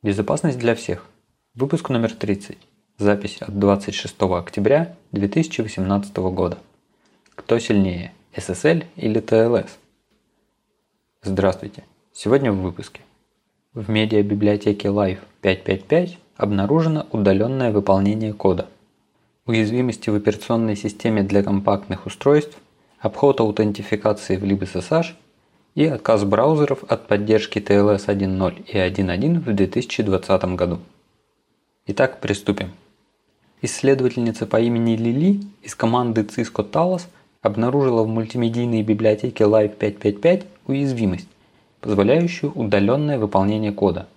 Безопасность для всех. Выпуск номер 30. Запись от 26 октября 2018 года. Кто сильнее, SSL или TLS? Здравствуйте. Сегодня в выпуске. В медиабиблиотеке Live 5.5.5 обнаружено удаленное выполнение кода. Уязвимости в операционной системе для компактных устройств, обход аутентификации в LibSSH – и отказ браузеров от поддержки TLS 1.0 и 1.1 в 2020 году. Итак, приступим. Исследовательница по имени Лили из команды Cisco Talos обнаружила в мультимедийной библиотеке Live 5.5.5 уязвимость, позволяющую удаленное выполнение кода.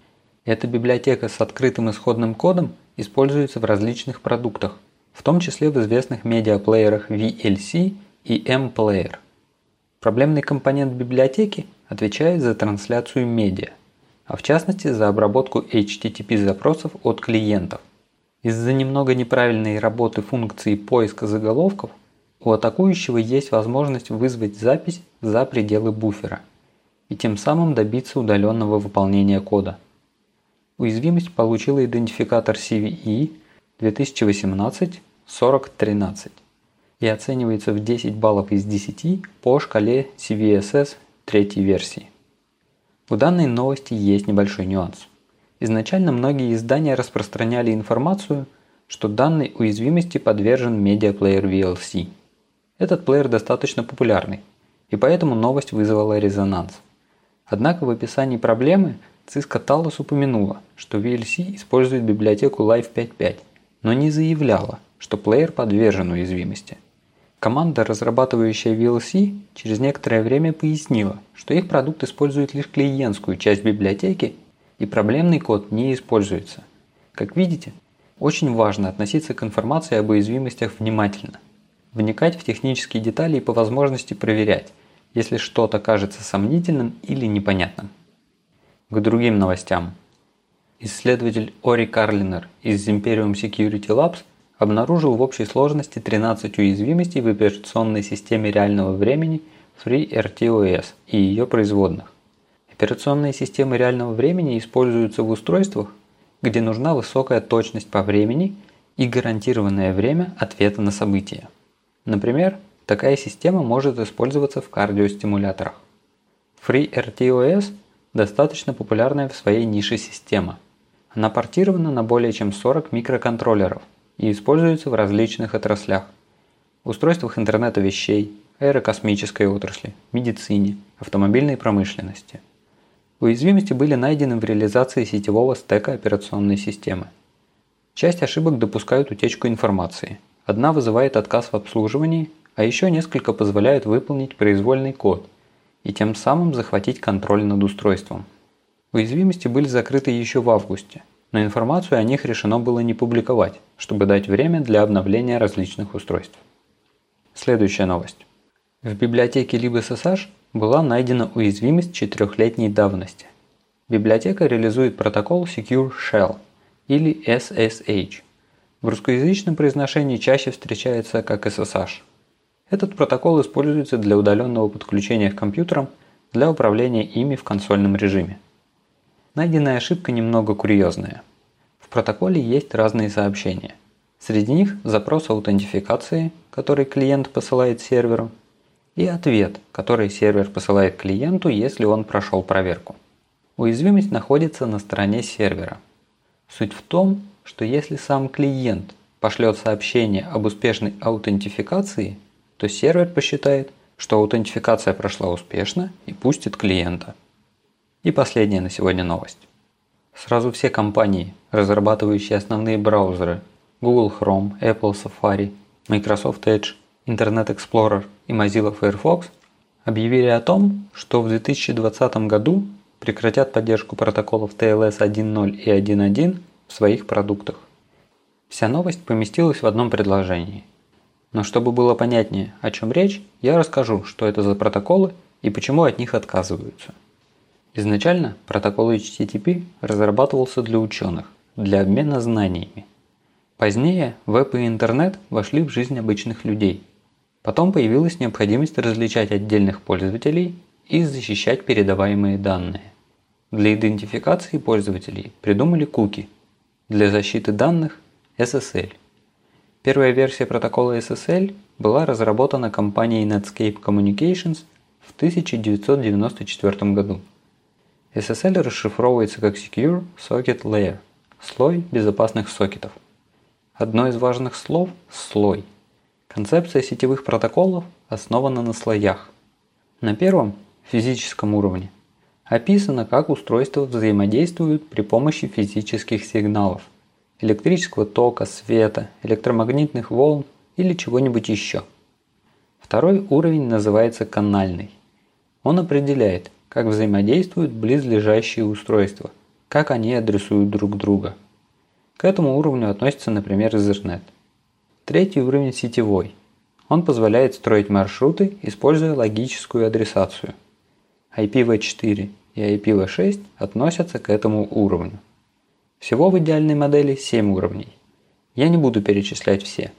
Эта библиотека с открытым исходным кодом используется в различных продуктах, в том числе в известных медиаплеерах VLC и M-Player. Проблемный компонент библиотеки отвечает за трансляцию медиа, а в частности за обработку HTTP запросов от клиентов. Из-за немного неправильной работы функции поиска заголовков у атакующего есть возможность вызвать запись за пределы буфера и тем самым добиться удаленного выполнения кода. Уязвимость получила идентификатор CVE 2018 4013 и оценивается в 10 баллов из 10 по шкале CVSS третьей версии. У данной новости есть небольшой нюанс. Изначально многие издания распространяли информацию, что данной уязвимости подвержен медиаплеер VLC. Этот плеер достаточно популярный, и поэтому новость вызвала резонанс. Однако в описании проблемы Cisco Talos упомянула, что VLC использует библиотеку Live 5.5, но не заявляла, что плеер подвержен уязвимости – Команда, разрабатывающая VLC, через некоторое время пояснила, что их продукт использует лишь клиентскую часть библиотеки и проблемный код не используется. Как видите, очень важно относиться к информации об уязвимостях внимательно. Вникать в технические детали и по возможности проверять, если что-то кажется сомнительным или непонятным. К другим новостям. Исследователь Ори Карлинер из Imperium Security Labs обнаружил в общей сложности 13 уязвимостей в операционной системе реального времени FreeRTOS и ее производных. Операционные системы реального времени используются в устройствах, где нужна высокая точность по времени и гарантированное время ответа на события. Например, такая система может использоваться в кардиостимуляторах. FreeRTOS достаточно популярная в своей нише система. Она портирована на более чем 40 микроконтроллеров, и используется в различных отраслях. Устройствах интернета вещей, аэрокосмической отрасли, медицине, автомобильной промышленности. Уязвимости были найдены в реализации сетевого стека операционной системы. Часть ошибок допускают утечку информации. Одна вызывает отказ в обслуживании, а еще несколько позволяют выполнить произвольный код и тем самым захватить контроль над устройством. Уязвимости были закрыты еще в августе, но информацию о них решено было не публиковать, чтобы дать время для обновления различных устройств. Следующая новость. В библиотеке LibSSH была найдена уязвимость четырехлетней давности. Библиотека реализует протокол Secure Shell или SSH. В русскоязычном произношении чаще встречается как SSH. Этот протокол используется для удаленного подключения к компьютерам для управления ими в консольном режиме. Найденная ошибка немного курьезная. В протоколе есть разные сообщения. Среди них запрос аутентификации, который клиент посылает серверу, и ответ, который сервер посылает клиенту, если он прошел проверку. Уязвимость находится на стороне сервера. Суть в том, что если сам клиент пошлет сообщение об успешной аутентификации, то сервер посчитает, что аутентификация прошла успешно и пустит клиента. И последняя на сегодня новость. Сразу все компании, разрабатывающие основные браузеры Google Chrome, Apple Safari, Microsoft Edge, Internet Explorer и Mozilla Firefox объявили о том, что в 2020 году прекратят поддержку протоколов TLS 1.0 и 1.1 в своих продуктах. Вся новость поместилась в одном предложении. Но чтобы было понятнее, о чем речь, я расскажу, что это за протоколы и почему от них отказываются. Изначально протокол HTTP разрабатывался для ученых, для обмена знаниями. Позднее веб и интернет вошли в жизнь обычных людей. Потом появилась необходимость различать отдельных пользователей и защищать передаваемые данные. Для идентификации пользователей придумали куки, для защиты данных – SSL. Первая версия протокола SSL была разработана компанией Netscape Communications в 1994 году. SSL расшифровывается как Secure Socket Layer – слой безопасных сокетов. Одно из важных слов – слой. Концепция сетевых протоколов основана на слоях. На первом – физическом уровне – описано, как устройства взаимодействуют при помощи физических сигналов – электрического тока, света, электромагнитных волн или чего-нибудь еще. Второй уровень называется канальный. Он определяет, как взаимодействуют близлежащие устройства, как они адресуют друг друга. К этому уровню относится, например, Ethernet. Третий уровень сетевой. Он позволяет строить маршруты, используя логическую адресацию. IPv4 и IPv6 относятся к этому уровню. Всего в идеальной модели 7 уровней. Я не буду перечислять все.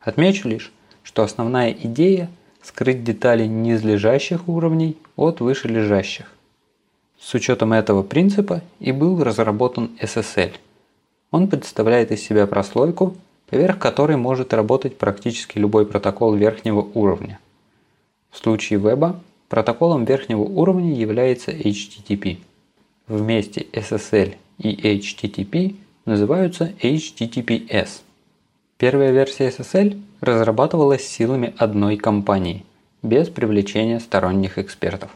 Отмечу лишь, что основная идея – скрыть детали низлежащих уровней от вышележащих. С учетом этого принципа и был разработан SSL. Он представляет из себя прослойку, поверх которой может работать практически любой протокол верхнего уровня. В случае веба Протоколом верхнего уровня является HTTP. Вместе SSL и HTTP называются HTTPS. Первая версия SSL разрабатывалась силами одной компании, без привлечения сторонних экспертов.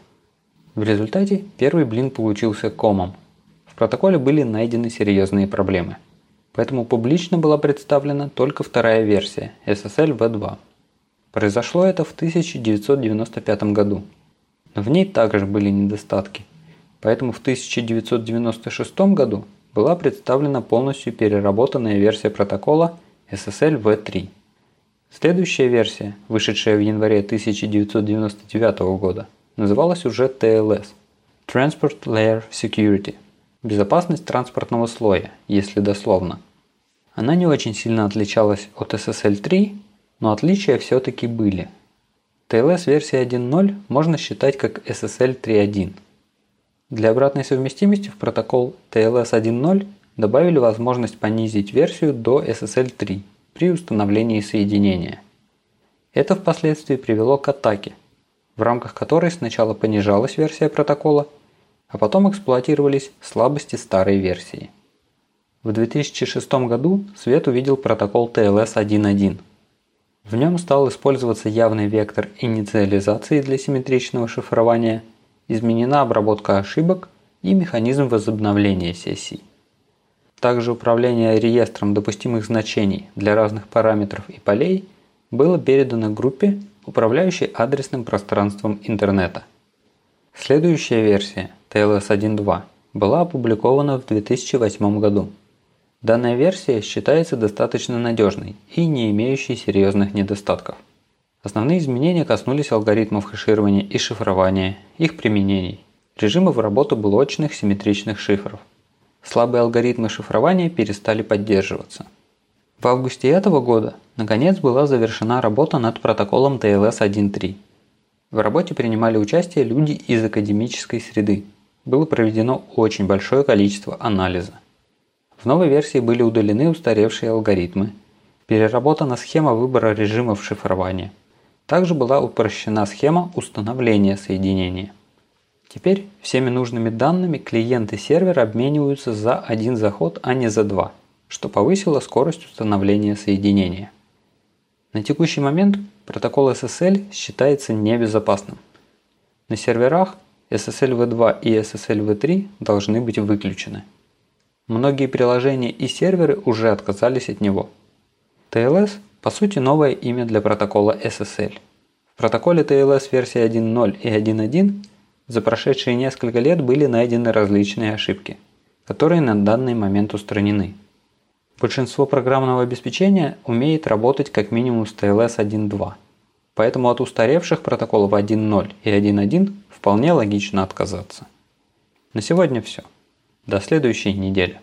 В результате первый блин получился комом. В протоколе были найдены серьезные проблемы. Поэтому публично была представлена только вторая версия SSL v2. Произошло это в 1995 году, но в ней также были недостатки. Поэтому в 1996 году была представлена полностью переработанная версия протокола SSL v3. Следующая версия, вышедшая в январе 1999 года, называлась уже TLS – Transport Layer Security – безопасность транспортного слоя, если дословно. Она не очень сильно отличалась от SSL 3, но отличия все-таки были – TLS версия 1.0 можно считать как SSL 3.1. Для обратной совместимости в протокол TLS 1.0 добавили возможность понизить версию до SSL 3 при установлении соединения. Это впоследствии привело к атаке, в рамках которой сначала понижалась версия протокола, а потом эксплуатировались слабости старой версии. В 2006 году свет увидел протокол TLS 1.1 – в нем стал использоваться явный вектор инициализации для симметричного шифрования, изменена обработка ошибок и механизм возобновления сессий. Также управление реестром допустимых значений для разных параметров и полей было передано группе, управляющей адресным пространством интернета. Следующая версия, TLS 1.2, была опубликована в 2008 году. Данная версия считается достаточно надежной и не имеющей серьезных недостатков. Основные изменения коснулись алгоритмов хеширования и шифрования, их применений, режимов работы блочных симметричных шифров. Слабые алгоритмы шифрования перестали поддерживаться. В августе этого года, наконец, была завершена работа над протоколом TLS 1.3. В работе принимали участие люди из академической среды. Было проведено очень большое количество анализа. В новой версии были удалены устаревшие алгоритмы, переработана схема выбора режимов шифрования. Также была упрощена схема установления соединения. Теперь всеми нужными данными клиент и сервер обмениваются за один заход, а не за два, что повысило скорость установления соединения. На текущий момент протокол SSL считается небезопасным. На серверах SSL v2 и SSL v3 должны быть выключены. Многие приложения и серверы уже отказались от него. TLS по сути новое имя для протокола SSL. В протоколе TLS версии 1.0 и 1.1 за прошедшие несколько лет были найдены различные ошибки, которые на данный момент устранены. Большинство программного обеспечения умеет работать как минимум с TLS 1.2, поэтому от устаревших протоколов 1.0 и 1.1 вполне логично отказаться. На сегодня все. До следующей недели.